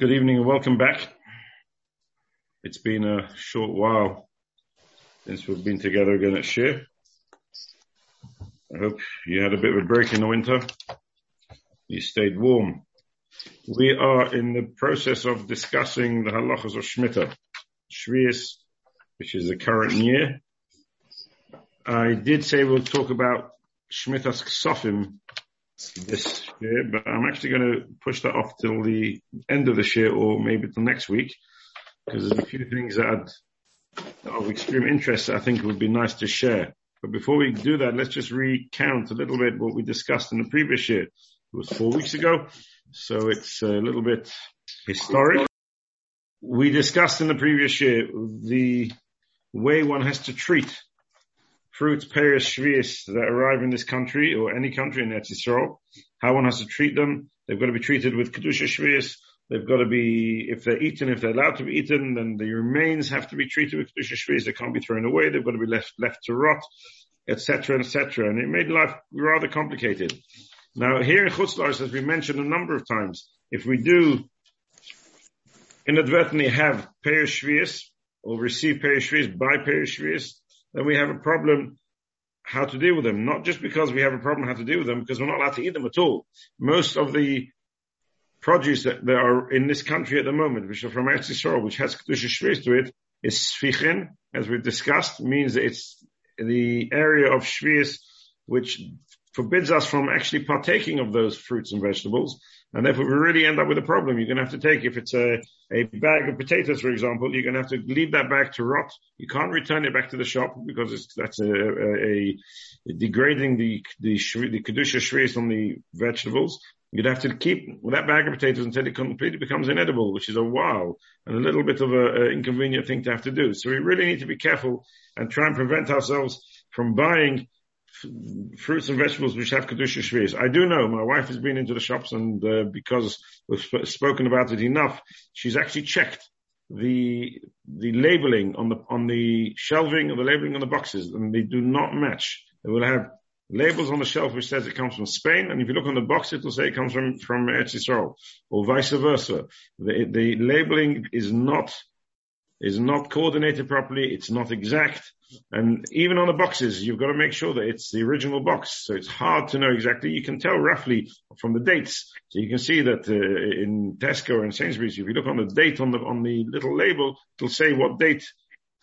Good evening and welcome back. It's been a short while since we've been together again at Shiur. I hope you had a bit of a break in the winter. You stayed warm. We are in the process of discussing the halachas of Shemitah, Shvius, which is the current year. I did say we'll talk about Shemitah's Ksofim this year, but I'm actually going to push that off till the end of this year or maybe till next week because there's a few things that I'd, of extreme interest I think would be nice to share. But before we do that, let's just recount a little bit what we discussed in the previous year. It was four weeks ago, so it's a little bit historic. We discussed in the previous year the way one has to treat fruits, peiros, shvius that arrive in this country or any country in Eretz how one has to treat them. They've got to be treated with kedusha shvius. They've got to be, if they're eaten, if they're allowed to be eaten, then the remains have to be treated with kedusha shvius. They can't be thrown away. They've got to be left left to rot, etc., etc. And it made life rather complicated. Now here in Chutz l'Oretz, as we mentioned a number of times, if we do inadvertently have peiros shvius or receive peiros shvius, buy peiros shvius, then we have a problem how to deal with them. Not just because we have a problem how to deal with them, because we're not allowed to eat them at all. Most of the produce that, are in this country at the moment, which are from Eretz Yisrael, which has Kedusha Shvius to it, is Sfichin, as we've discussed, means that it's the area of Shvius which forbids us from actually partaking of those fruits and vegetables. And therefore we really end up with a problem. You're going to have to take, if it's a, a bag of potatoes, for example, you're going to have to leave that bag to rot. You can't return it back to the shop because it's, that's a, a, a degrading the, the, the Kedusha Shvius on the vegetables. You'd have to keep that bag of potatoes until it completely becomes inedible, which is a while and a little bit of an inconvenient thing to have to do. So we really need to be careful and try and prevent ourselves from buying fruits and vegetables which have kedusha shvius. I do know my wife has been into the shops and uh, because we've sp- spoken about it enough, she's actually checked the the labeling on the on the shelving or the labeling on the boxes, and they do not match. They will have labels on the shelf which says it comes from Spain, and if you look on the box, it will say it comes from from Eretz or vice versa. The, the labeling is not is not coordinated properly. It's not exact. And even on the boxes, you've got to make sure that it's the original box. So it's hard to know exactly. You can tell roughly from the dates. So you can see that uh, in Tesco and Sainsbury's, if you look on the date on the on the little label, it'll say what date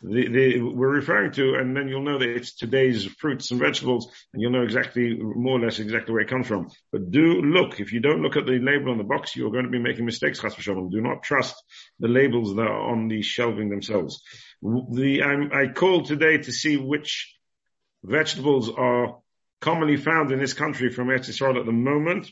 the, the, we're referring to, and then you'll know that it's today's fruits and vegetables, and you'll know exactly, more or less exactly where it comes from. But do look, if you don't look at the label on the box, you're going to be making mistakes, Chas Do not trust the labels that are on the shelving themselves. The, I'm, I called today to see which vegetables are commonly found in this country from Eretz Yisrael at the moment.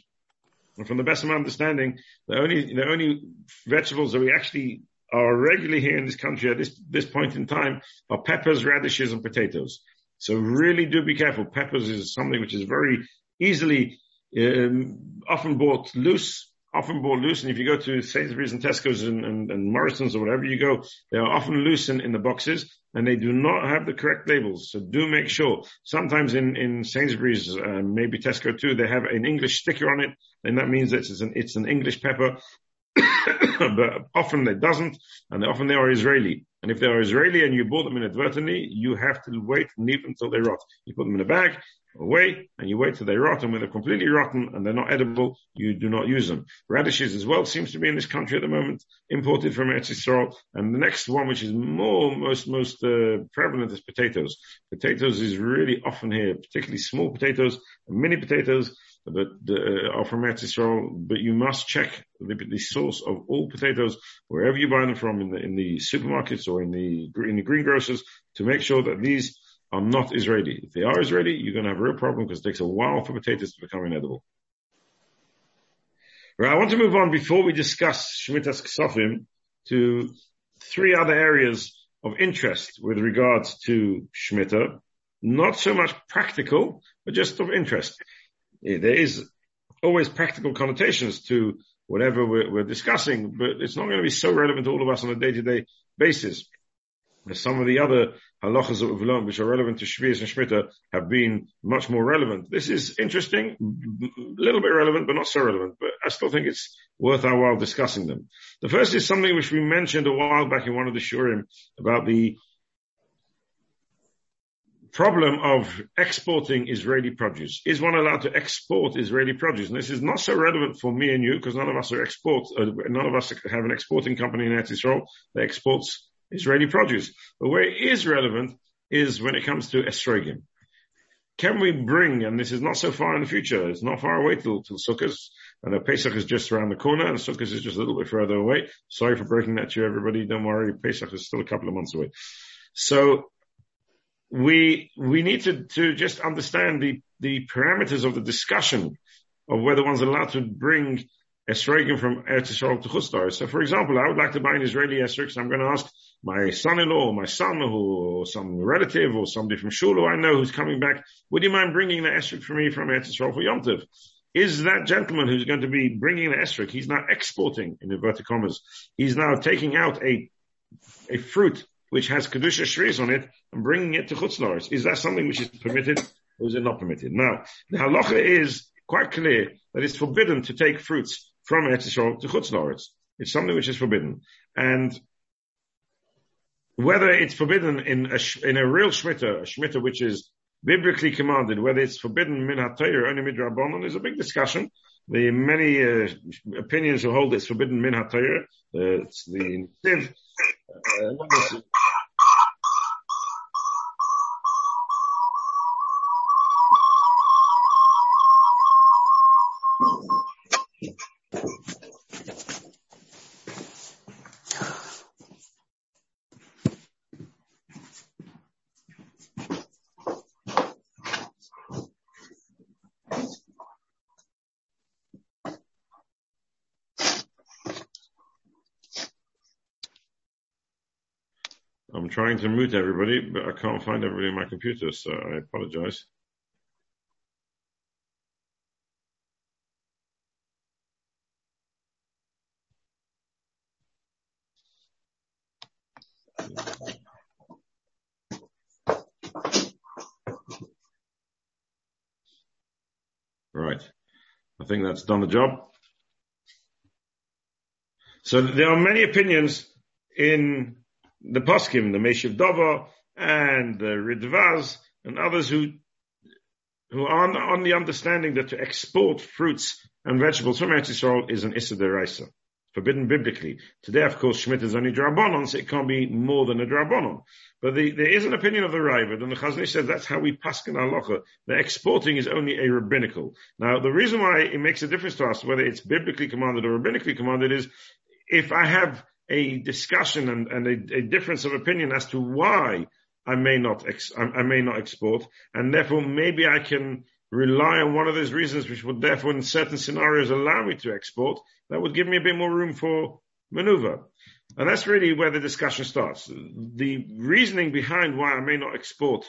And from the best of my understanding, the only, the only vegetables that we actually are regularly here in this country at this, this point in time are peppers, radishes, and potatoes. So really do be careful. Peppers is something which is very easily, um, often bought loose, often bought loose. And if you go to Sainsbury's and Tesco's and, and, and Morrison's or whatever you go, they are often loose in, in the boxes and they do not have the correct labels. So do make sure. Sometimes in, in Sainsbury's, uh, maybe Tesco too, they have an English sticker on it. And that means that it's an, it's an English pepper. but often it doesn't, and often they are Israeli. And if they are Israeli and you bought them inadvertently, you have to wait and leave them until they rot. You put them in a bag, away, and you wait till they rot, and when they're completely rotten and they're not edible, you do not use them. Radishes as well seems to be in this country at the moment, imported from Eretz. And the next one, which is more, most, most uh, prevalent is potatoes. Potatoes is really often here, particularly small potatoes, mini potatoes, but uh, are from Eretz Yisrael, but you must check the, the, source of all potatoes wherever you buy them from in the in the supermarkets or in the in the greengrocers to make sure that these are not Israeli. If they are Israeli, you're going to have a real problem because it takes a while for potatoes to become inedible. Right, I want to move on before we discuss Shemitah's Ksofim to three other areas of interest with regards to Shemitah. Not so much practical, but just of interest. There is always practical connotations to whatever we're, we're discussing, but it's not going to be so relevant to all of us on a day-to-day basis. Some of the other halachas that we've learned which are relevant to Shvias and Shemitah have been much more relevant. This is interesting, a little bit relevant, but not so relevant, but I still think it's worth our while discussing them. The first is something which we mentioned a while back in one of the shurim about the problem of exporting Israeli produce. Is one allowed to export Israeli produce? And this is not so relevant for me and you because none of us are export, uh, none of us have an exporting company in Israel that exports Israeli produce. But where it is relevant is when it comes to esrogim. Can we bring, and this is not so far in the future, it's not far away till, till Sukkot, and Pesach is just around the corner, and Sukkot is just a little bit further away. Sorry for breaking that to you, everybody. Don't worry, Pesach is still a couple of months away. So we we need to, to just understand the, the parameters of the discussion of whether one's allowed to bring esrogim from Eretz Yisrael to Chutz l'Oretz. So, for example, I would like to buy an Israeli esrog, so I'm going to ask my son-in-law, or my son, or some relative, or somebody from Shul who I know who's coming back. Would you mind bringing the esrog for me from Eretz Yisrael for Yom Tov? Is that gentleman who's going to be bringing the esrog? He's now exporting in inverted commas. He's now taking out a a fruit which has kedusha shvius on it and bringing it to Chutz l'Oretz. Is that something which is permitted or is it not permitted? Now, the halacha is quite clear that it's forbidden to take fruits from Eretz Yisrael to Chutz l'Oretz. It's something which is forbidden. And whether it's forbidden in a, in a real shmita, a shmita which is biblically commanded, whether it's forbidden min or only midrabanon, is a big discussion. The many uh, opinions who hold it's forbidden min uh, it's the Tiv, uh, trying to mute everybody, but I can't find everybody in my computer, so I apologize. Right. I think that's done the job. So there are many opinions in the Poskim, the Meshiv Dover, and the Ridvaz, and others who who are on, on, the understanding that to export fruits and vegetables from Eretz Yisrael is an Issa Deraisa, forbidden biblically. Today, of course, Shmit is only Drabonon, so it can't be more than a Drabonon. But the, there is an opinion of the Raavad, and the Chazon Ish says that's how we paskin halacha. The exporting is only a rabbinical. Now, the reason why it makes a difference to us, whether it's biblically commanded or rabbinically commanded, is if I have a discussion and, and a, a, difference of opinion as to why I may not ex, I, may not export, and therefore maybe I can rely on one of those reasons, which would therefore in certain scenarios allow me to export. That would give me a bit more room for maneuver, and that's really where the discussion starts. The reasoning behind why I may not export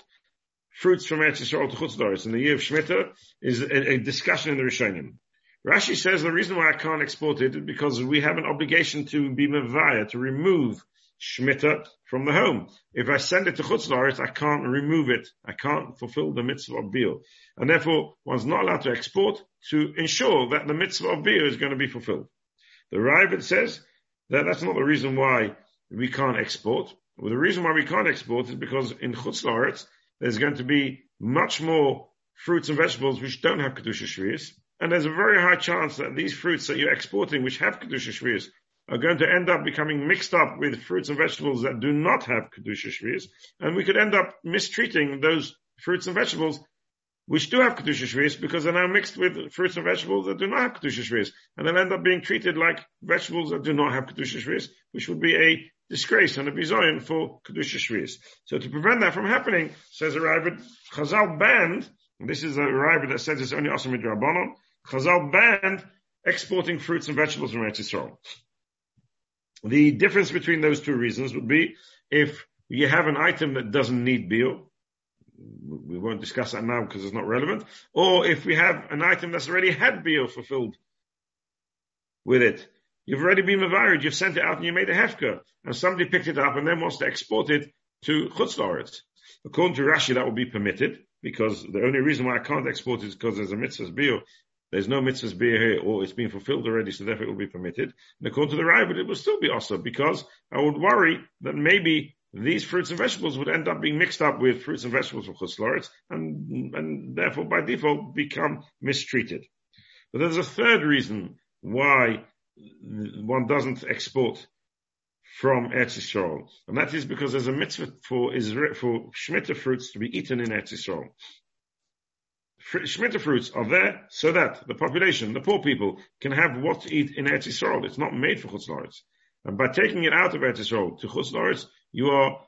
fruits from Eretz Yisrael to Chutz l'Oretz in the year of Shemitah is a, a discussion in the Rishonim. Rashi says the reason why I can't export it is because we have an obligation to be mevaya, to remove shmita from the home. If I send it to Chutz l'Oretz, I can't remove it. I can't fulfill the mitzvah of Biur. And therefore, one's not allowed to export to ensure that the mitzvah of Biur is going to be fulfilled. The Raavad says that that's not the reason why we can't export. Well, the reason why we can't export is because in Chutz l'Oretz, there's going to be much more fruits and vegetables which don't have Kedusha Shvius, and there's a very high chance that these fruits that you're exporting, which have Kedusha Shvius, are going to end up becoming mixed up with fruits and vegetables that do not have Kedusha Shvius. And we could end up mistreating those fruits and vegetables which do have Kedusha Shvius because they're now mixed with fruits and vegetables that do not have Kedusha Shvius. And they'll end up being treated like vegetables that do not have Kedusha Shvius, which would be a disgrace and a bizoyan for Kedusha Shvius. So to prevent that from happening, says a Raavad, Chazal banned, this is a Raavad that says it's only with Rabbanon, Chazal banned exporting fruits and vegetables from Eretz Yisrael. The difference between those two reasons would be if you have an item that doesn't need biur, we won't discuss that now because it's not relevant, or if we have an item that's already had biur fulfilled with it. You've already been mavarid, you've sent it out and you made a hefka, and somebody picked it up and then wants to export it to Chutz According to Rashi, that will be permitted because the only reason why I can't export it is because there's a mitzvah's biur. There's no mitzvah's biur here, or it's been fulfilled already, so therefore it will be permitted. And according to the Raavad, it will still be also because I would worry that maybe these fruits and vegetables would end up being mixed up with fruits and vegetables from Chutz and, and therefore by default become mistreated. But there's a third reason why one doesn't export from Eretz Yisrael. And that is because there's a mitzvah for Israel, for Shemitah fruits to be eaten in Eretz Yisrael. Shemitah fruits are there so that the population, the poor people, can have what to eat in Eretz Yisrael. It's not made for Chutz And by taking it out of Eretz Yisrael to Chutz you are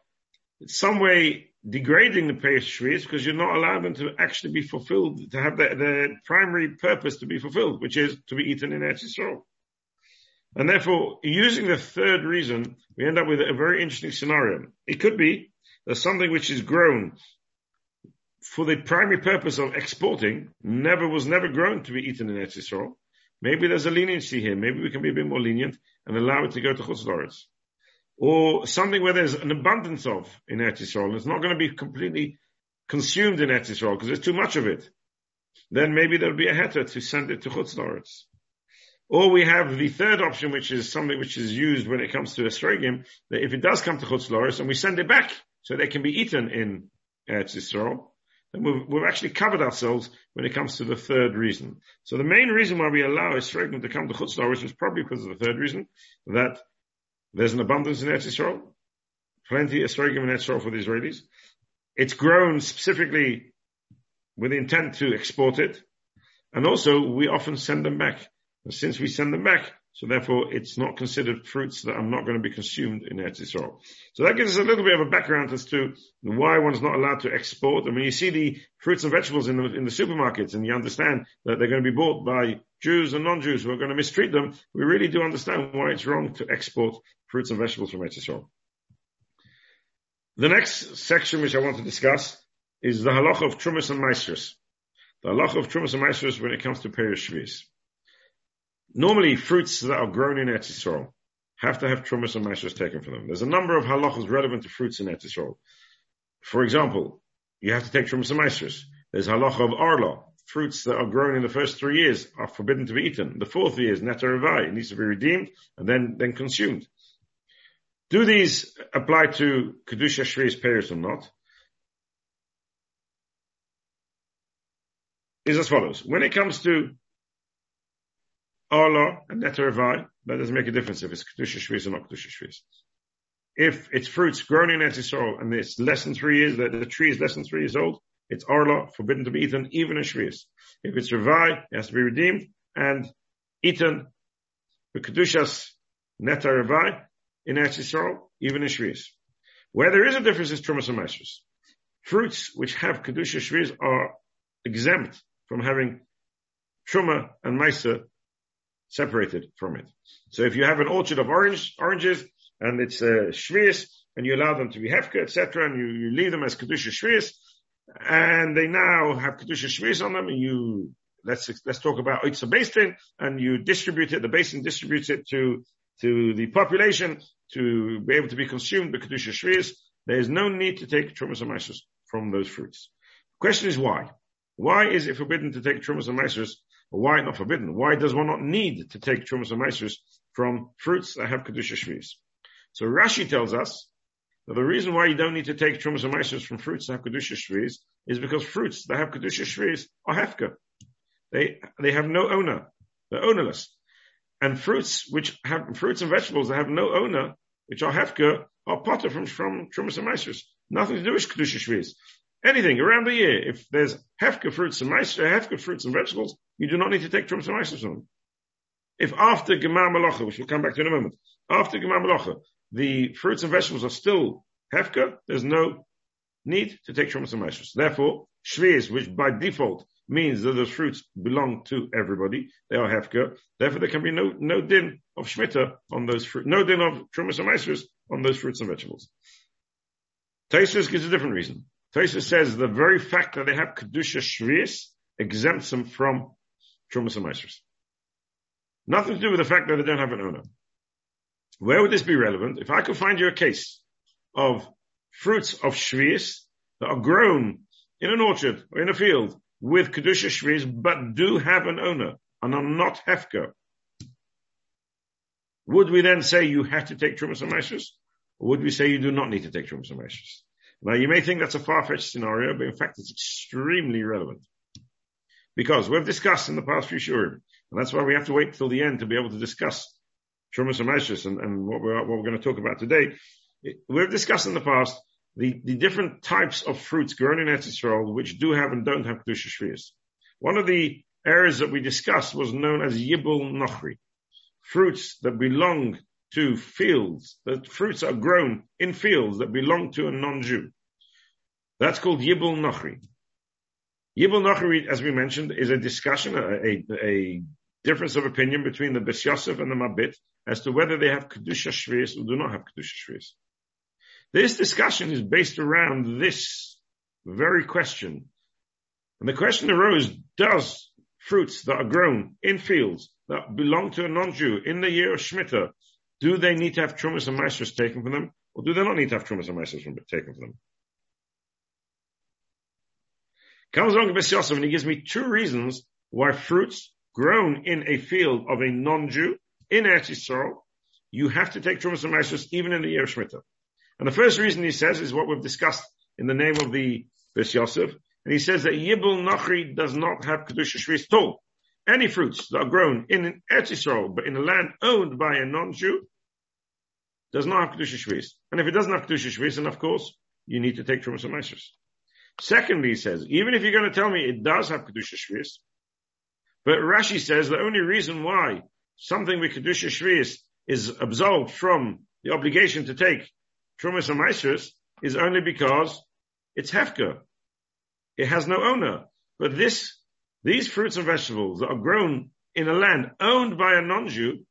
some way degrading the pastries because you're not allowing them to actually be fulfilled, to have the, the primary purpose to be fulfilled, which is to be eaten in Eretz Yisrael. And therefore, using the third reason, we end up with a very interesting scenario. It could be that something which is grown for the primary purpose of exporting never was never grown to be eaten in Eretz Yisrael. Maybe there's a leniency here. Maybe we can be a bit more lenient and allow it to go to Chutz Or something where there's an abundance of in Eretz Yisrael. It's not going to be completely consumed in Eretz Yisrael because there's too much of it. Then maybe there'll be a heter to send it to Chutz or we have the third option, which is something which is used when it comes to esrogim, that if it does come to Chutz l'Oretz and we send it back so they can be eaten in Eretz Yisrael, then we've, we've, actually covered ourselves when it comes to the third reason. So the main reason why we allow esrogim to come to Chutz l'Oretz is probably because of the third reason, that there's an abundance in Eretz Yisrael, plenty esrogim in Eretz Yisrael for the Israelis. It's grown specifically with the intent to export it, and also we often send them back. And since we send them back, so therefore it's not considered fruits that are not going to be consumed in Eretz Yisrael. So that gives us a little bit of a background as to why one's not allowed to export. I mean, you see the fruits and vegetables in the, in the supermarkets and you understand that they're going to be bought by Jews and non-Jews who are going to mistreat them. We really do understand why it's wrong to export fruits and vegetables from Eretz Yisrael. The next section which I want to discuss is the halacha of Trumas and Maasros. The halacha of Trumas and Maasros when it comes to Perish. Normally, fruits that are grown in Eretz Yisrael have to have trumas and maishas taken from them. There's a number of halachas relevant to fruits in Eretz Yisrael. For example, you have to take trumas and maishas. There's halacha of arla. Fruits that are grown in the first three years are forbidden to be eaten. The fourth year is netar It needs to be redeemed and then, then consumed. Do these apply to Kedusha Shri's payers or not? Is as follows. When it comes to Arla and Neta Revai, that doesn't make a difference if it's Kedusha Shviz or not Kedusha Shviz. If it's fruits grown in Eretz Yisrael and it's less than three years, that the tree is less than three years old, it's Arla, forbidden to be eaten, even in Shviz. If it's Revai, it has to be redeemed and eaten the Kedushas Neta Revai in Eretz even in Shviz. Where there is a difference is Trumas and Maasros. Fruits which have Kedusha Shviz are exempt from having Truma and Maisa separated from it. So if you have an orchard of orange, oranges, and it's a uh, shvius, and you allow them to be hefka, etc., and you, you leave them as kedusha shvius, and they now have kedusha shvius on them, and you let's let's talk about Otzar Beis Din, and you distribute it. The Beis Din distributes it to to the population to be able to be consumed by kedusha shvius. There is no need to take trumas from those fruits. The question is why? Why is it forbidden to take trumas why not forbidden? Why does one not need to take Trumas and Meisers from fruits that have Kedusha Shviz? So Rashi tells us that the reason why you don't need to take Trumas and Meisers from fruits that have Kedusha Shviz is because fruits that have Kedusha Shviz are Hefka. They, they have no owner. They're ownerless. And fruits which have, fruits and vegetables that have no owner, which are Hefka, are potter from, from Trumas and Meisers. Nothing to do with Kedusha Shviz anything around the year. If there's hefka fruits and mice, hefka fruits and vegetables, you do not need to take mice from them. If after Gemar Malacha, which we'll come back to in a moment, after Gemar Malacha, the fruits and vegetables are still hefka, there's no need to take and mice. Therefore, shviz, which by default means that those fruits belong to everybody, they are hefka. Therefore, there can be no no din of shmita on those fruit, no din of trumas and mice on those fruits and vegetables. Tosfos gives a different reason. Tosfos says the very fact that they have Kedusha Shvius exempts them from Trumas and Meisers. Nothing to do with the fact that they don't have an owner. Where would this be relevant? If I could find you a case of fruits of shvius that are grown in an orchard or in a field with kedusha shvius, but do have an owner and are not hefker. Would we then say you have to take trumas and or would we say you do not need to take trumas and Now you may think that's a far-fetched scenario, but in fact it's extremely relevant. Because we've discussed in the past few shurim, and that's why we have to wait till the end to be able to discuss Trumas and, and what, we're, what we're going to talk about today. We've discussed in the past the, the different types of fruits grown in Eretz which do have and don't have Kedusha Shvias. One of the areas that we discussed was known as Yibul Nochri. Fruits that belong to fields, that fruits are grown in fields that belong to a non-Jew. That's called Yibul Nochri. Yibul Nochri, as we mentioned, is a discussion, a, a, a difference of opinion between the Bes Yosef and the Mabit as to whether they have Kedusha Shvias or do not have Kedusha Shvias. This discussion is based around this very question. And the question arose, does fruits that are grown in fields that belong to a non-Jew in the year of Shemitah, do they need to have Trumas and Maasros taken from them, or do they not need to have Trumas and Maasros taken from them? Comes along Bes Yosef and he gives me two reasons why fruits grown in a field of a non-Jew in Eretz Yisrael, you have to take Trumas and Maasros even in the year of Shemitah. And the first reason he says is what we've discussed in the name of the Bes Yosef. And he says that Yibul Nachri does not have Kedusha Shvis at all. Any fruits that are grown in Eretz Yisrael, but in a land owned by a non-Jew, does not have Kedusha Shvis. And if it doesn't have Kedusha Shvis, then of course, you need to take Trumas and Secondly, he says, even if you're going to tell me it does have Kedusha Shvis, but Rashi says the only reason why something with Kedusha Shvis is absolved from the obligation to take Trumas and Maasros is only because it's Hefka. It has no owner. But this, these fruits and vegetables that are grown in a land owned by a non-Jew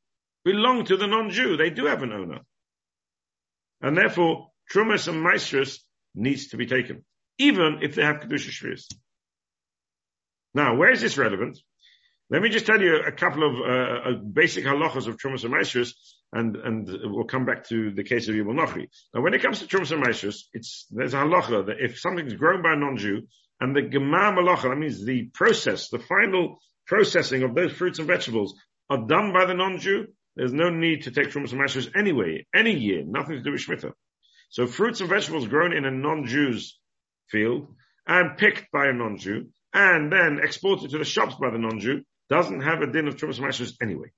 belong to the non-Jew. They do have an owner. And therefore, Trumas and Maestros needs to be taken, even if they have Kedusha Shvius. Now, where is this relevant? Let me just tell you a couple of uh, uh basic halachas of Trumas and and and we'll come back to the case of Yibul Nochri. Now, when it comes to Trumas and it's there's a halacha that if something's grown by a non-Jew and the Gemar Malacha, that means the process, the final processing of those fruits and vegetables are done by the non-Jew, there's no need to take Trumas and anyway, any year, nothing to do with Shemitah. So fruits and vegetables grown in a non-Jew's field and picked by a non-Jew and then exported to the shops by the non-Jew doesn't have a din of Trumas and Maishus anyway.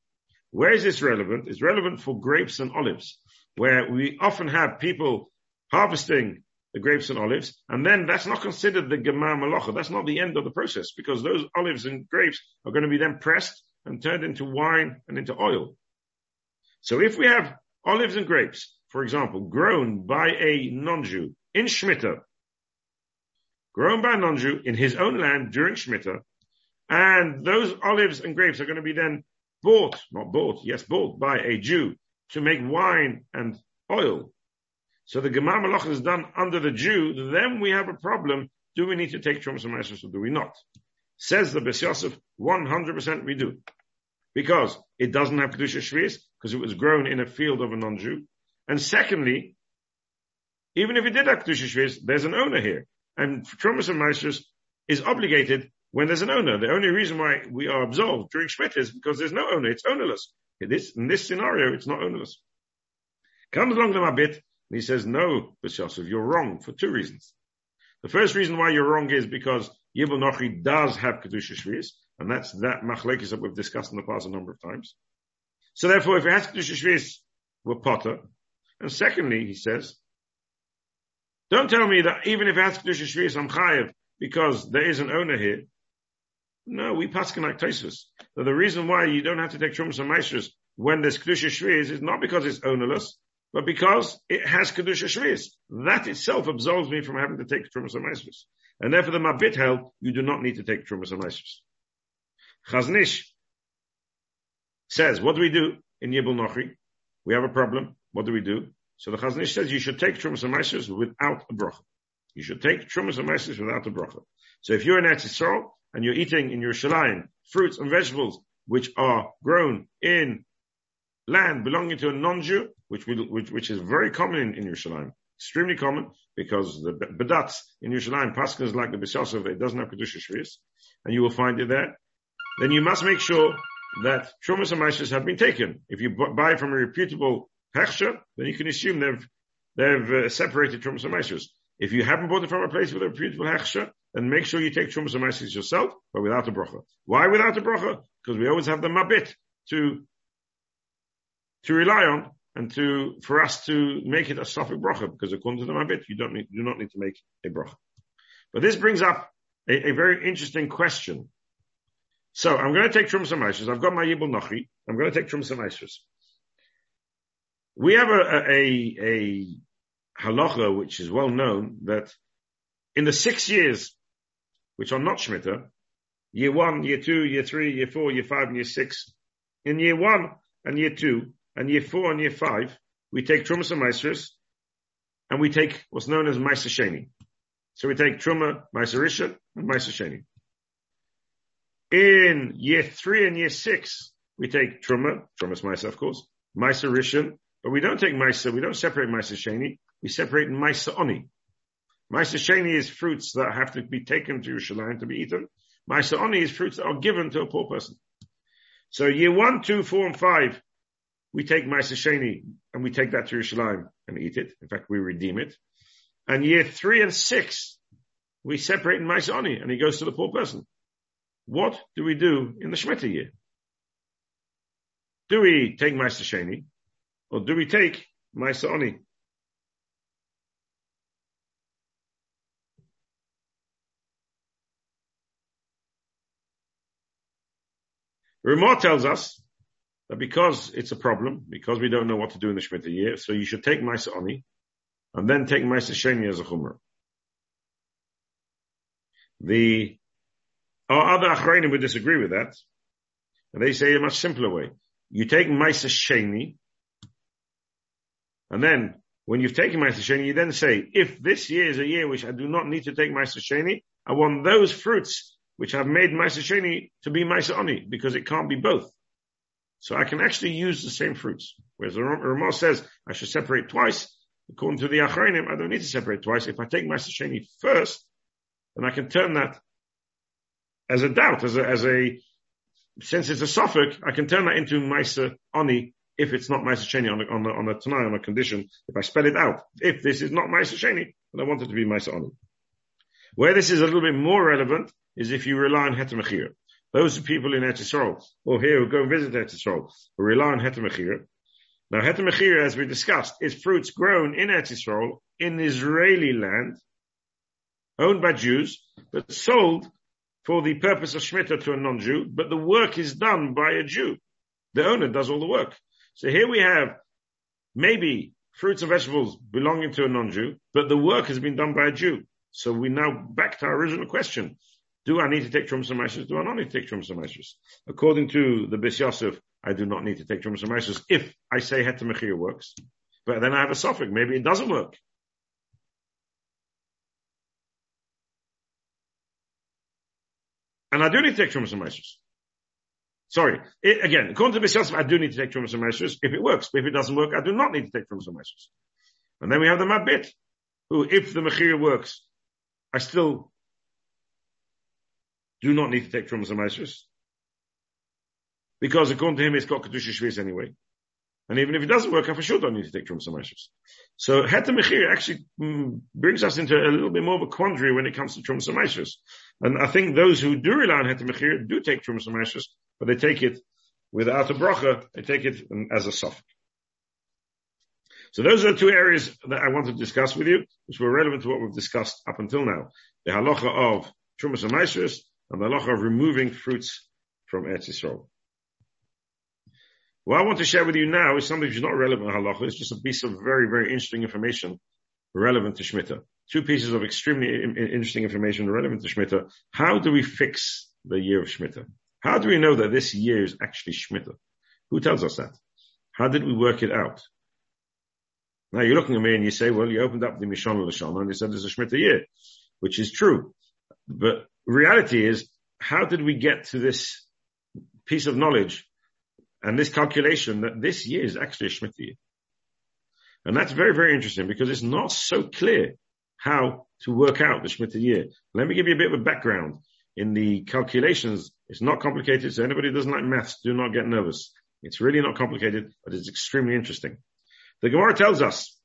Where is this relevant? It's relevant for grapes and olives, where we often have people harvesting the grapes and olives, and then that's not considered the Gemar Malacha. That's not the end of the process, because those olives and grapes are going to be then pressed and turned into wine and into oil. So if we have olives and grapes, for example, grown by a non-Jew in Shemitah, grown by a non-Jew in his own land during Shemitah, and those olives and grapes are going to be then bought, not bought, yes, bought by a Jew to make wine and oil. So the Gemar Malach is done under the Jew, then we have a problem. Do we need to take Trumas and or do we not? Says the Bes Yosef, 100% we do. Because it doesn't have Kedusha Shviz, because it was grown in a field of a non-Jew. And secondly, even if it did have Kedusha Shviz, there's an owner here. And Trumas and is obligated when there's an owner. The only reason why we are absolved during Shemitah is because there's no owner. It's ownerless. In this, in this scenario, it's not ownerless. Comes along to Mabit, and he says, no, B'Shasov, you're wrong for two reasons. The first reason why you're wrong is because Yibul Nochri does have Kedusha Shvius, and that's that machlekes that we've discussed in the past a number of times. So therefore, if it has Kedusha Shvius, we're potter. And secondly, he says, don't tell me that even if has Kedusha Shvius, I'm chayev, because there is an owner here. No, we paskin like Tosfos. So the reason why you don't have to take Trumas and Maasros when there's Kedusha Shviz is not because it's ownerless, but because it has Kedusha Shviz. That itself absolves me from having to take Trumas and Maasros. And therefore the Mabit held, you do not need to take Trumas and Maasros. Chaznish says, what do we do in Yibul Nochri? We have a problem. What do we do? So the Chazon Ish says you should take Trumas and Maasros without a bracha. You should take Trumas and Maasros without a bracha. So if you're in Eretz Yisrael, and you're eating in your Yerushalayim fruits and vegetables which are grown in land belonging to a non-Jew, which, which, which is very common in, in Yerushalayim. extremely common because the Bedatz in Yerushalayim, Pascha is like the B'Shosov, it doesn't have Kedusha Shvius, and you will find it there. Then you must make sure that Trumas and have been taken. If you buy from a reputable Hechsher, then you can assume they've, they've uh, separated Trumas and If you haven't bought it from a place with a reputable Hechsher, then make sure you take Trumas and yourself, but without a bracha. Why without a bracha? Because we always have the Mabit to, to rely on and to, for us to make it a Safik bracha, because according to the Mabit, you don't need, you do not need to make a bracha. But this brings up a, a very interesting question. So I'm going to take Trumas and I've got my Yibul Nochri. I'm going to take Trumas and We have a, a, a halacha which is well known that in the six years which are not Shemitah, year one, year two, year three, year four, year five, and year six, in year one and year two, and year four and year five, we take Trumas and Maasros, and we take what's known as Sheni. So we take Truma, Rishon, and Sheni. In year three and year six, we take Truma, Truma's Maisa, of course, Rishon, but we don't take Maisa, we don't separate Maisa Sheni, we separate Maisa Oni. Maisa Sheni is fruits that have to be taken to Yerushalayim to be eaten. Maisa Oni is fruits that are given to a poor person. So year one, two, four, and five, we take Maisa Sheni and we take that to Yerushalayim and eat it. In fact, we redeem it. And year three and six, we separate Maisa Oni and he goes to the poor person. What do we do in the Shemitah year? Do we take Maisa Sheni or do we take Maisa Oni? Ramah tells us that because it's a problem, because we don't know what to do in the Shemitah year, so you should take Maisa Oni and then take Maisa Sheni as a Chumrah. The our other Achronim would disagree with that. And they say a much simpler way. You take Maisa Sheni, and then when you've taken Maisa Sheni, you then say, if this year is a year which I do not need to take Maisa Sheni, I want those fruits which have made Maisa Sheni to be Maisa Oni, because it can't be both. So I can actually use the same fruits. Whereas the Ramah says I should separate twice. According to the Achronim, I don't need to separate twice. If I take Maisa Sheni first, then I can turn that as a doubt, as a, as a, since it's a safek, I can turn that into Maisa Oni if it's not Maisa Sheni on a, on a, on a Tanai, on a condition, if I spell it out. If this is not Maisa Sheni, then I want it to be Maisa Oni. Where this is a little bit more relevant is if you rely on Heter Mechir. Those are people in Eretz or here who go and visit Eretz who rely on Heter Mechir. Now Heter Mechir, as we discussed, is fruits grown in Eretz in Israeli land, owned by Jews, but sold for the purpose of Shemitah to a non-Jew, but the work is done by a Jew. The owner does all the work. So here we have maybe fruits and vegetables belonging to a non-Jew, but the work has been done by a Jew. So we now back to our original question. Do I need to take Trumas and Do I not need to take Trumas and According to the Bis Yosef, I do not need to take Trumas and if I say Heter works. But then I have a safek. Maybe it doesn't work. And I do need to take Trumas and Sorry. It, again, according to Bis Yosef, I do need to take Trumas and if it works. But if it doesn't work, I do not need to take Trumas and And then we have the Mabit, who, if the Mechir works, I still do not need to take Trumas and Because according to him, it's got Kedusha Shviz anyway. And even if it doesn't work, I for sure don't need to take Trumas and So Heter Mechir actually mm, brings us into a little bit more of a quandary when it comes to Trumas and And I think those who do rely on Heter Mechir do take Trumas and but they take it without a bracha, they take it as a safek. So those are the two areas that I want to discuss with you, which were relevant to what we've discussed up until now. The halacha of Trumas and and the halacha of removing fruits from Eretz Yisrael. What I want to share with you now is something which is not relevant to halacha. It's just a piece of very, very interesting information relevant to Shemitah. Two pieces of extremely interesting information relevant to Shemitah. How do we fix the year of Shemitah? How do we know that this year is actually Shemitah? Who tells us that? How did we work it out? Now you're looking at me and you say, well, you opened up the Mishon Lashon and you said there's a Shemitah year, which is true. But reality is, how did we get to this piece of knowledge and this calculation that this year is actually a Shemitah year? And that's very, very interesting because it's not so clear how to work out the Shemitah year. Let me give you a bit of a background. In the calculations, it's not complicated. So anybody who doesn't like maths, do not get nervous. It's really not complicated, but it's extremely interesting. The Gemara tells us,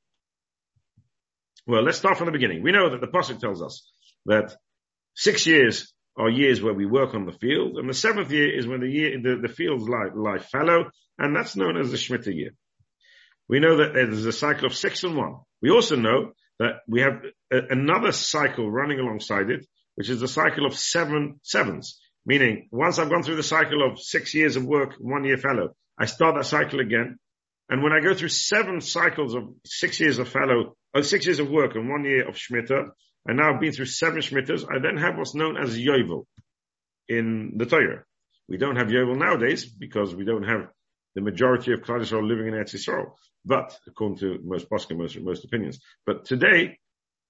well, let's start from the beginning. We know that the Pasuk tells us that six years are years where we work on the field, and the seventh year is when the year, the, the fields lie, lie fallow, and that's known as the Shemitah year. We know that there's a cycle of six and one. We also know that we have a, another cycle running alongside it, which is the cycle of seven sevens. Meaning, once I've gone through the cycle of six years of work, one year fellow, I start that cycle again. And when I go through seven cycles of six years of fellow, or six years of work and one year of Shemitah, I now have been through seven Shemitahs, I then have what's known as Yovel in the Torah. We don't have Yovel nowadays because we don't have the majority of Klal Yisrael living in Eretz Yisrael. But according to most most, most opinions. But today,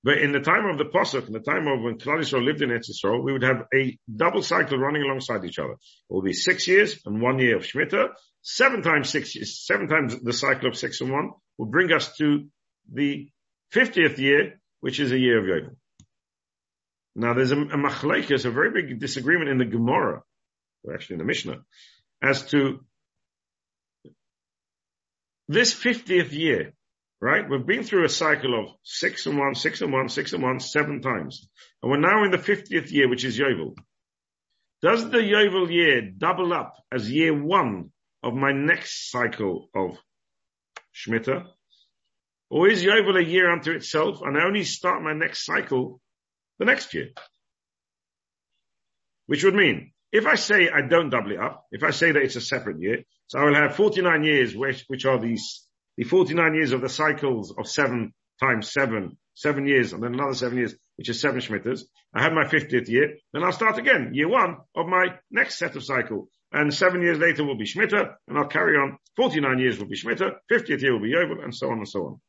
but in the time of the Pasuk, in the time of when Klal Yisrael lived in Eretz Yisrael, we would have a double cycle running alongside each other. It will be six years and one year of Shemitah. Seven times six, seven times the cycle of six and one will bring us to the 50th year, which is a year of Yovel. Now there's a, a machlekes, a very big disagreement in the Gemara, or actually in the Mishnah, as to this 50th year, right? We've been through a cycle of six and one, six and one, six and one, seven times. And we're now in the 50th year, which is Yovel. Does the Yovel year double up as year one of my next cycle of Shemitah? Or is Yovel a year unto itself and I only start my next cycle the next year. Which would mean, if I say I don't double it up, if I say that it's a separate year, so I will have 49 years, which, which are these, the 49 years of the cycles of seven times seven, seven years, and then another seven years, which is seven Shmitters. I have my 50th year, then I'll start again, year one of my next set of cycle. And seven years later will be Shmitter, and I'll carry on. 49 years will be Shmitter, 50th year will be Yovel, and so on and so on.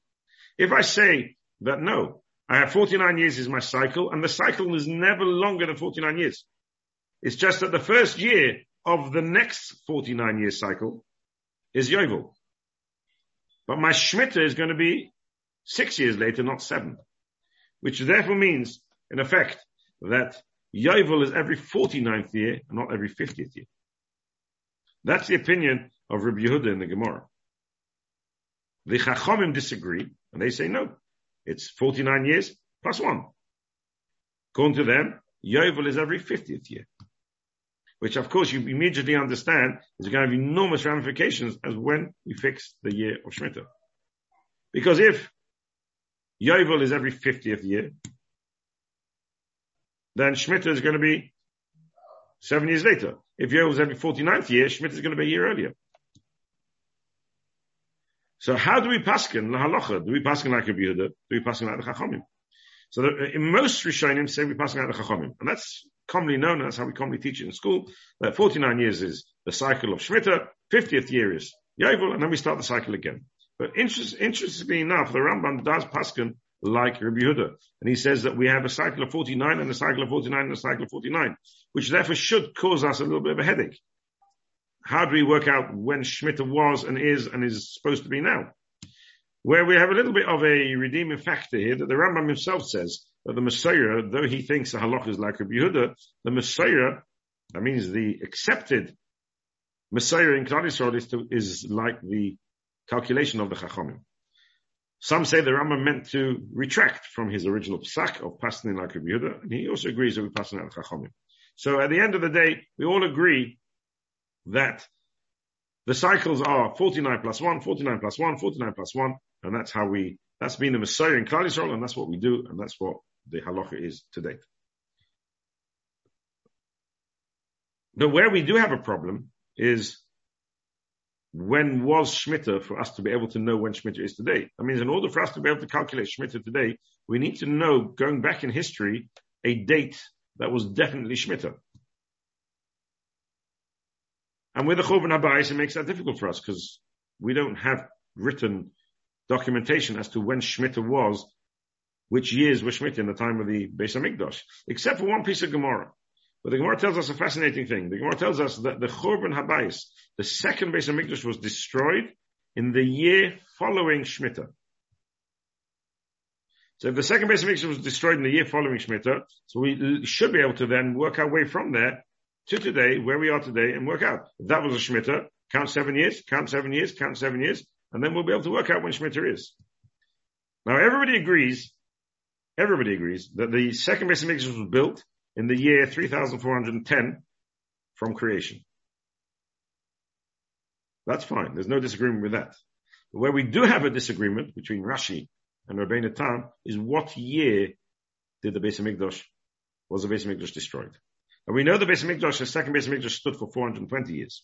If I say that no, I have 49 years is my cycle, and the cycle is never longer than 49 years. It's just that the first year of the next 49 year cycle is Yovel. But my Shemitah is going to be six years later, not seven. Which therefore means, in effect, that Yovel is every 49th year, and not every 50th year. That's the opinion of Rabbi Yehuda in the Gemara. The Chachomim disagree, and they say no. It's 49 years plus one. According to them, Yovel is every 50th year. Which of course you immediately understand is going to have enormous ramifications as when we fix the year of Shemitah. Because if Yovel is every 50th year, then Shemitah is going to be seven years later. If Yovel is every 49th year, Shemitah is going to be a year earlier. So how do we paskin the halacha? Do we paskin like Rabbi Yehuda? Do we paskin like the Chachamim? So the, in most Rishonim say we paskin like the Chachamim, and that's commonly known. That's how we commonly teach it in school. That 49 years is the cycle of Shemitah, 50th year is Yovel, and then we start the cycle again. But interest, interestingly enough, the Rambam does paskin like Rabbi Yehuda, and he says that we have a cycle of 49 and a cycle of 49 and a cycle of 49, which therefore should cause us a little bit of a headache how do we work out when Shemitah was and is and is supposed to be now? Where we have a little bit of a redeeming factor here that the Rambam himself says the Mesorah, though he thinks the halach is like Rabbi Yehuda, the Mesorah, that means the accepted Mesorah in Klal Yisrael is, is like the calculation of the Chachamim. Some say the Rambam meant to retract from his original psak of passing like Rabbi Yehuda, and he also agrees we pass out Chachamim. So at the end of the day, we all agree that the cycles are 49 plus 1, 49 plus 1, 49 plus 1, and that's how we, that's been the Mesorah in Klal and that's what we do, and that's what the halacha is to date. But where we do have a problem is when was Shemitah for us to be able to know when Shemitah is today? That means in order for us to be able to calculate Shemitah today, we need to know, going back in history, a date that was definitely Shemitah. And with the Churban Habayis, it makes that difficult for us because we don't have written documentation as to when Shemitah was, which years were Shemitah in the time of the Beis Hamikdash, except for one piece of Gemara. But the Gemara tells us a fascinating thing. The Gemara tells us that the Churban Habayis, the second Beis Hamikdash was destroyed in the year following Shemitah. So if the second Beis Hamikdash was destroyed in the year following Shemitah, so we should be able to then work our way from there to today, where we are today, and work out. If that was a Shemitah, count seven years, count seven years, count seven years, and then we'll be able to work out when Shemitah is. Now everybody agrees, everybody agrees that the second Beis Hamikdash was built in the year 3410 from creation. That's fine. There's no disagreement with that. But where we do have a disagreement between Rashi and Rabbeinu Tam is what year did the Beis Hamikdash, was the Beis Hamikdash destroyed? And we know the Beis Hamikdash, the second Beis Hamikdash stood for 420 years.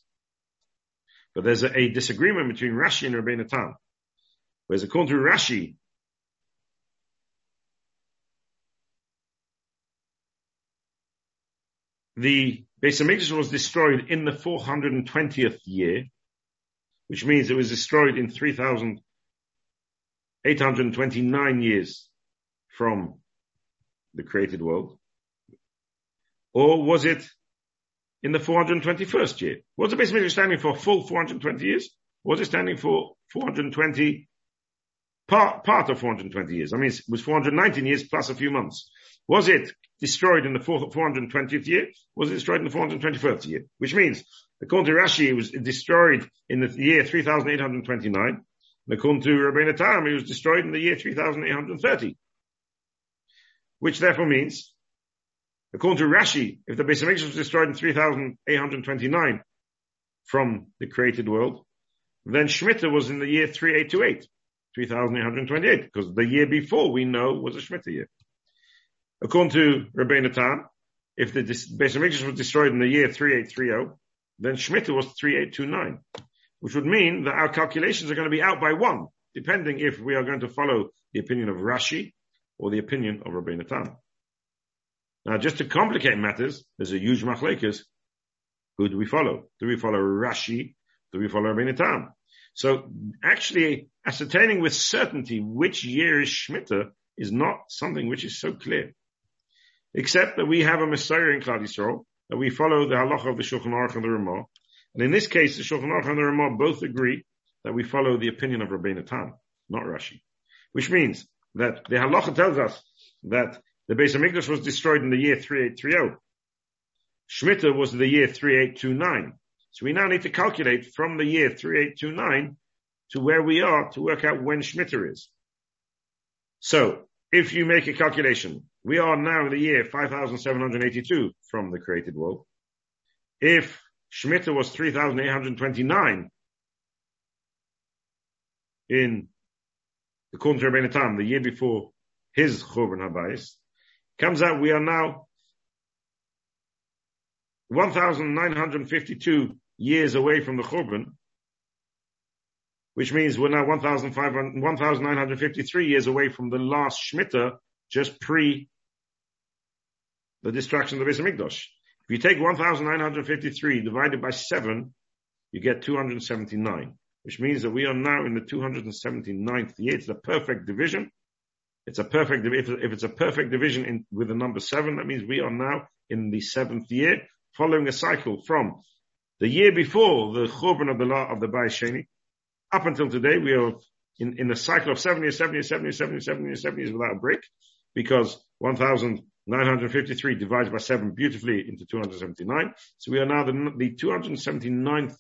But there's a, a disagreement between Rashi and Rabbeinu Tam. Whereas according to Rashi, the Beis Hamikdash was destroyed in the 420th year, which means it was destroyed in 3,829 years from the created world. Or was it in the 421st year? Was the Beis Hamikdash standing for full 420 years? Was it standing for 420, part, part of 420 years? I mean, it was 419 years plus a few months. Was it destroyed in the 420th year? Was it destroyed in the 421st year? Which means, according to Rashi, it was destroyed in the year 3829. And according to Rabbeinu Tam, it was destroyed in the year 3830. Which therefore means, according to Rashi, if the Beis Hamikdash was destroyed in 3829 from the created world, then Shemitah was in the year 3828, 3828, because the year before we know was a Shemitah year. According to Rabbeinu Tam, if the Beis Hamikdash was destroyed in the year 3830, then Shemitah was 3829, which would mean that our calculations are going to be out by one, depending if we are going to follow the opinion of Rashi or the opinion of Rabbeinu Tam. Now, just to complicate matters, there's a huge machlekes. Who do we follow? Do we follow Rashi? Do we follow Rabbeinu Tam? So actually ascertaining with certainty which year is Shemitah is not something which is so clear except that we have a Mesorah in Klal Yisrael, that we follow the halacha of the Shulchan Aruch and the Ramah. And in this case, the Shulchan Aruch and the Ramah both agree that we follow the opinion of Rabbeinu Tam, not Rashi. Which means that the halacha tells us that the Beis Hamikdash was destroyed in the year 3830. Shemitah was the year 3829. So we now need to calculate from the year 3829 to where we are to work out when Shemitah is. So if you make a calculation we are now in the year 5782 from the created world. If Shemitah was 3829 in the of Rabbeinu Tam, the year before his Churban Habayis, comes out we are now 1952 years away from the Churban, which means we're now 1953 years away from the last Shemitah, just pre the destruction of the Beis Hamikdash. If you take 1,953 divided by 7, you get 279, which means that we are now in the 279th year. It's a perfect division. It's a perfect, if, it's a perfect division in, with the number 7, that means we are now in the seventh year, following a cycle from the year before the Churban of the law of the Bayis Sheni, up until today, we are in, in the cycle of seven years, seven years, seven years, seven years, seven years, seven years without a break, because 1,000 953 divided by 7 beautifully into 279. So we are now the, the 279th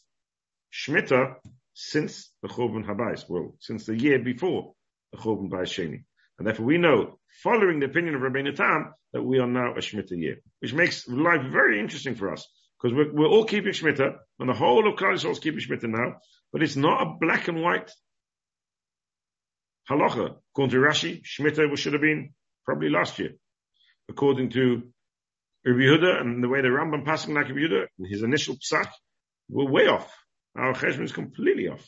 Shemitah since the Churban Habayis, well, since the year before the Churban Bayis Sheni. And therefore we know, following the opinion of Rabbeinu Tam, that we are now a Shemitah year, which makes life very interesting for us. Because we're, we're all keeping Shemitah, and the whole of Klal is keeping Shemitah now, but it's not a black and white halacha. According to Rashi, Shemitah should have been probably last year according to Rabbi Yehuda and the way the Rambam passing like Rabbi Yehuda, his initial psak, were way off. Our cheshbon is completely off.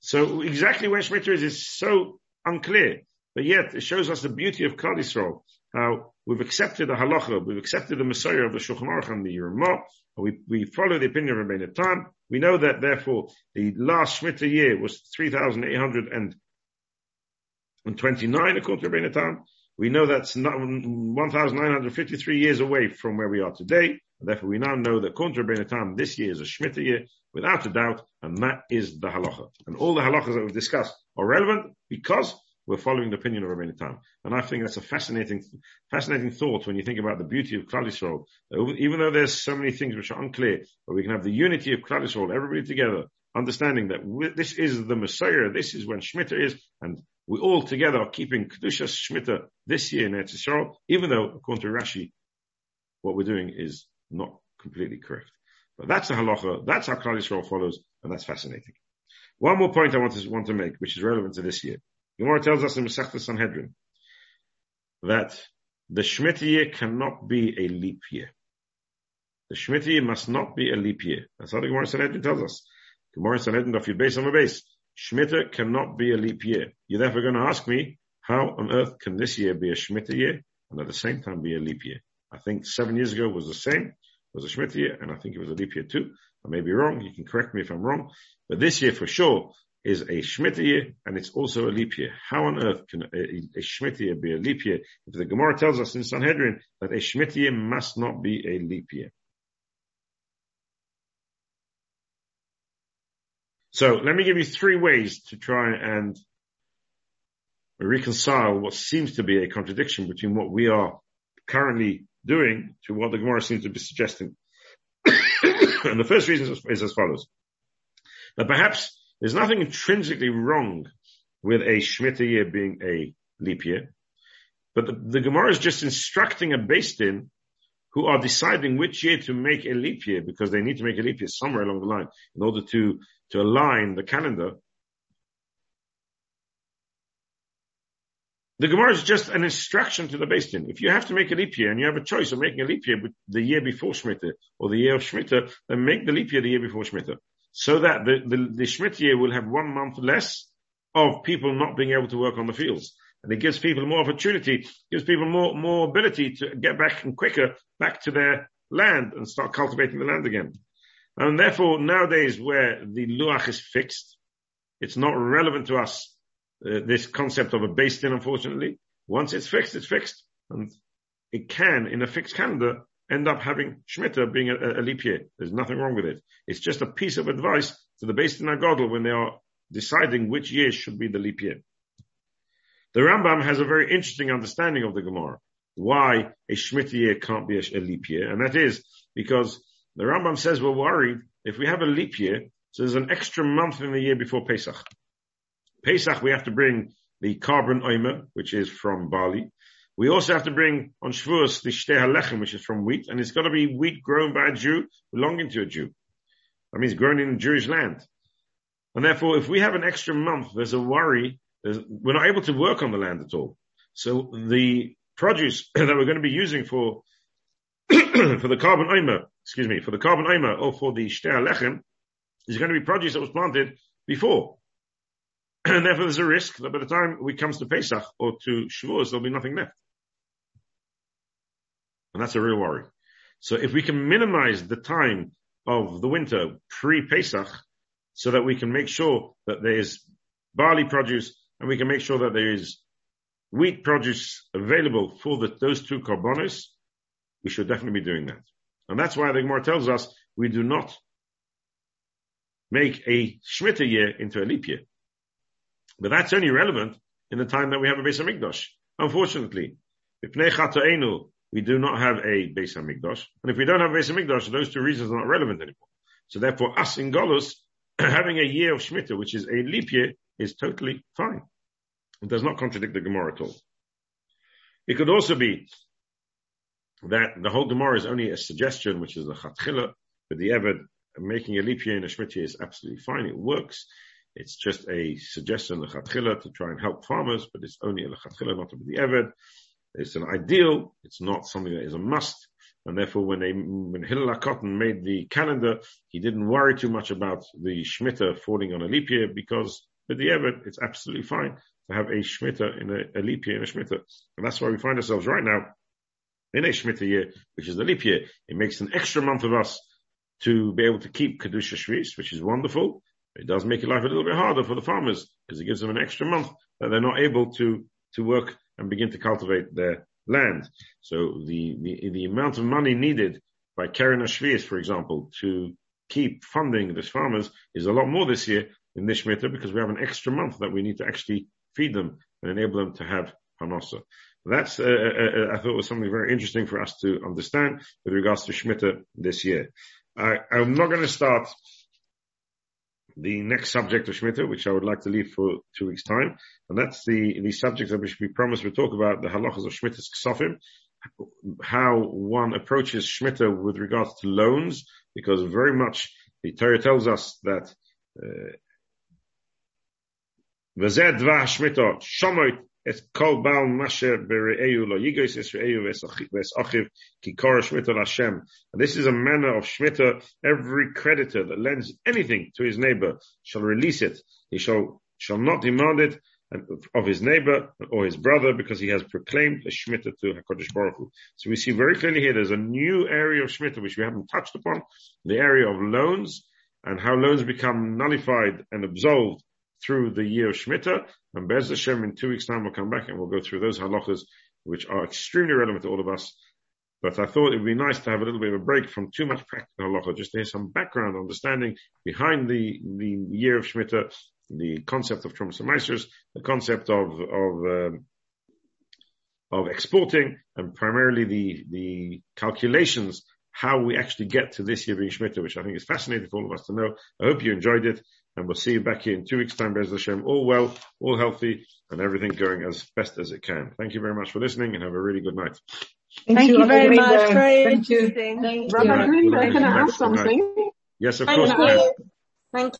So exactly where Shemitah is is so unclear, but yet it shows us the beauty of Klal Yisrael, how we've accepted the halacha, we've accepted the Mesorah of the Shulchan Aruch and the Ramah, we, we follow the opinion of Rabbeinu Tam. We know that therefore the last Shemitah year was 3,829 according to Rabbeinu Tam. We know that's 1,953 years away from where we are today. Therefore, we now know that Kontra Rabbeinu Tam this year is a Shemitah year, without a doubt, and that is the halacha. And all the halachas that we've discussed are relevant because we're following the opinion of Rabbeinu. And I think that's a fascinating, fascinating thought when you think about the beauty of Klal Yisrael. Even though there's so many things which are unclear, but we can have the unity of Klal Yisrael, everybody together, understanding that this is the Mesorah, this is when Shemitah is, and we all together are keeping Kedushas Shemitah this year in Eretz Yisrael, even though, according to Rashi, what we're doing is not completely correct. But that's the halacha, that's how Klal Yisrael follows, and that's fascinating. One more point I want to, want to make, which is relevant to this year. Gemara tells us in Masechta Sanhedrin that the Shemitah year cannot be a leap year. The Shemitah year must not be a leap year. That's how the Gemara Sanhedrin tells us. Gemara Sanhedrin, Daf Yud Beis on base. Shemitah cannot be a leap year. You're therefore going to ask me, how on earth can this year be a Shemitah year and at the same time be a leap year? I think seven years ago was the same, was a Shemitah year, and I think it was a leap year too. I may be wrong. You can correct me if I'm wrong. But this year for sure is a Shemitah year and it's also a leap year. How on earth can a, a Shemitah year be a leap year? If the Gemara tells us in Sanhedrin that a Shemitah year must not be a leap year. So let me give you three ways to try and reconcile what seems to be a contradiction between what we are currently doing to what the Gemara seems to be suggesting. and the first reason is as follows. That perhaps there's nothing intrinsically wrong with a Shemitah year being a leap year, but the, the Gemara is just instructing a Beis Din who are deciding which year to make a leap year because they need to make a leap year somewhere along the line in order to, to align the calendar. The Gemara is just an instruction to the Din. If you have to make a leap year and you have a choice of making a leap year the year before Shemitah or the year of Shemitah, then make the leap year the year before Shemitah. So that the, the, the year will have one month less of people not being able to work on the fields and it gives people more opportunity, gives people more, more ability to get back and quicker back to their land and start cultivating the land again. And therefore, nowadays where the luach is fixed, it's not relevant to us, uh, this concept of a Beis Din, unfortunately. Once it's fixed, it's fixed. And it can, in a fixed calendar, end up having Shemitah being a, a, leap year. There's nothing wrong with it. It's just a piece of advice to the Beis Din HaGadol when they are deciding which year should be the leap year. The Rambam has a very interesting understanding of the Gemara. Why a Shemitah year can't be a, leap year. And that is because the Rambam says we're worried if we have a leap year, so there's an extra month in the year before Pesach. Pesach, we have to bring the korban omer, which is from barley. We also have to bring on Shavuos the shtei halechem, which is from wheat, and it's got to be wheat grown by a Jew belonging to a Jew. That means grown in Jewish land. And therefore, if we have an extra month, there's a worry we're not able to work on the land at all. So the produce that we're going to be using for for the korban omer, excuse me, for the korban omer or for the shtei lechem is going to be produce that was planted before. And therefore there's a risk that by the time we comes to Pesach or to Shavuos, there'll be nothing left. And that's a real worry. So if we can minimize the time of the winter pre-Pesach so that we can make sure that there's barley produce and we can make sure that there is wheat produce available for the, those two korbanos, we should definitely be doing that. And that's why the Gemara tells us we do not make a Shemitah year into a leap year. But that's only relevant in the time that we have a Beis Hamikdash. Unfortunately, we do not have a Beis Hamikdash. And if we don't have a Beis Hamikdash, those two reasons are not relevant anymore. So therefore, us in Golus, having a year of Shemitah, which is a leap year, is totally fine. It does not contradict the Gemara at all. It could also be that the whole Gemara is only a suggestion, which is the chatchila, but the Eved making a leap year in a Shemitah is absolutely fine. It works. It's just a suggestion, the chatchila, to try and help farmers, but it's only a chatchila, not be the Eved. It's an ideal. It's not something that is a must. And therefore, when they, when Hillel Cotton made the calendar, he didn't worry too much about the Shemitah falling on a leap year because but the Eved, it's absolutely fine to have a Shemitah in a, a leap year in a Shemitah. And that's why we find ourselves right now in a Shemitah year, which is the leap year. It makes an extra month of us to be able to keep Kedusha Shvis, which is wonderful. It does make life a little bit harder for the farmers because it gives them an extra month that they're not able to, to work and begin to cultivate their land. So the, the, the amount of money needed by Keren HaShviis, for example, to keep funding these farmers is a lot more this year in Shemitah because we have an extra month that we need to actually feed them and enable them to have Parnasa. That's, uh, uh, uh, I thought was something very interesting for us to understand with regards to Shemitah this year. I, I'm not going to start the next subject of Shemitah, which I would like to leave for two weeks time, and that's the, the subject that we promised we'll talk about, the halachas of Shemitah's Ksofim, how one approaches Shemitah with regards to loans, because very much the Torah tells us that And this is a manner of Shemitah. Every creditor that lends anything to his neighbor shall release it. He shall, shall not demand it of his neighbor or his brother because he has proclaimed a shmita to HaKadosh Baruch Hu. So we see very clearly here there's a new area of shmita which we haven't touched upon, the area of loans and how loans become nullified and absolved through the year of Shemitah. And Bez Hashem in two weeks time we'll come back and we'll go through those halachas which are extremely relevant to all of us. But I thought it would be nice to have a little bit of a break from too much practical halacha, just to hear some background understanding behind the, the year of Shemitah, the concept of Trumas Maasros, the concept of, of, um, of exporting, and primarily the, the calculations how we actually get to this year being Shemitah, which I think is fascinating for all of us to know. I hope you enjoyed it, and we'll see you back here in two weeks' time, Bez Hashem, all well, all healthy, and everything going as best as it can. Thank you very much for listening, and have a really good night. Thank, Thank you, you very much. Very Thank you. Thank Rabbi Greenberg, can I ask something? Yes, of Thank course. You. Thank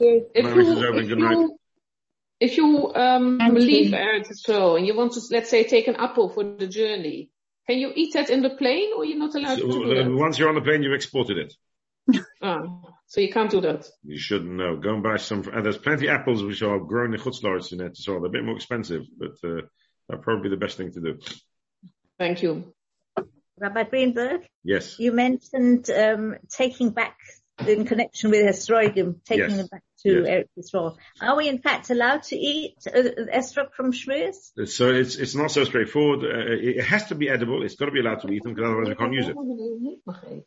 you. If you, if you, if you um, leave Eretz Israel and you want to, let's say, take an apple for the journey, can you eat that in the plane or you're not allowed so, to do that? Once you're on the plane, you've exported it. Oh, so you can't do that. You shouldn't know. Go and buy some. And there's plenty of apples which are grown in Chutz l'Oretz in Eretz Israel. They're a bit more expensive, but uh, they're probably the best thing to do. Thank you. Rabbi Greenberg? Yes. You mentioned um, taking back in connection with esrogim, taking yes. them back to yes. Eretz Yisrael. Are we in fact allowed to eat uh, esrog from shmuz? So it's it's not so straightforward. Uh, it has to be edible. It's got to be allowed to eat them because otherwise we can't use it.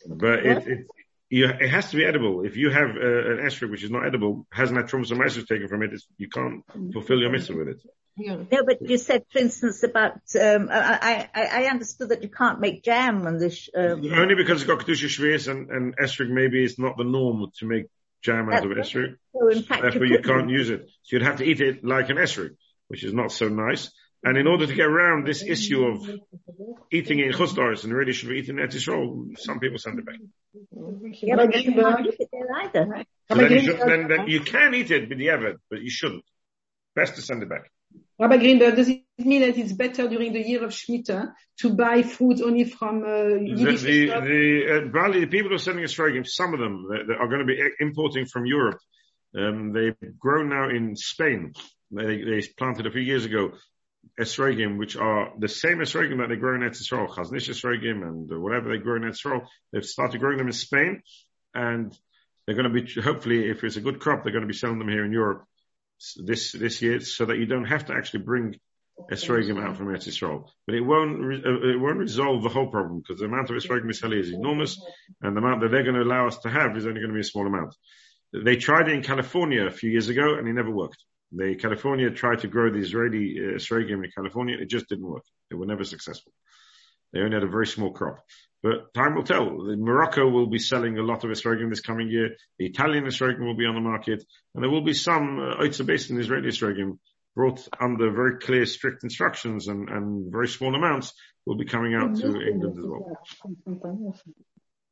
But it, it, you, it has to be edible. If you have uh, an esrog which is not edible, hasn't had and taken from it, you can't fulfill your mitzvah with it. Yeah. No, but you said, for instance, about um, I, I, I understood that you can't make jam on this. Um, Only because it's got kedusha shvius and and esrog maybe it's not the norm to make jam out of esrog. So in fact, Therefore, you, you can't use it. So you'd have to eat it like an esrog, which is not so nice. And in order to get around this issue of eating in Chutz l'Oretz and really should be eaten at Yisrael, some people send it back. Yeah, but you can't eat it there either. So then, you should, then, then you can eat it with the Evid, but you shouldn't. Best to send it back. Rabbi Greenberg, does it mean that it's better during the year of Shemitah to buy food only from uh, Yiddish The, the, the, uh, the people who are sending Australia, some of them are going to be importing from Europe. Um, they've grown now in Spain. They, they planted a few years ago esrogim, which are the same esrogim that they grow in Eretz Yisrael, chaznish esrogim and whatever they grow in Eretz Yisrael. They've started growing them in Spain and they're going to be, hopefully, if it's a good crop, they're going to be selling them here in Europe this this year, so that you don't have to actually bring esrogim out from Eretz Yisrael. But it won't it won't resolve the whole problem because the amount of esrogim misali is enormous, and the amount that they're going to allow us to have is only going to be a small amount. They tried it in California a few years ago, and it never worked. They California tried to grow the Israeli uh, esrogim in California, it just didn't work. They were never successful. They only had a very small crop. But time will tell. Morocco will be selling a lot of esrogim this coming year. The Italian esrogim will be on the market, and there will be some uh, based in Israeli esrogim brought under very clear, strict instructions and, and very small amounts will be coming out to England as well.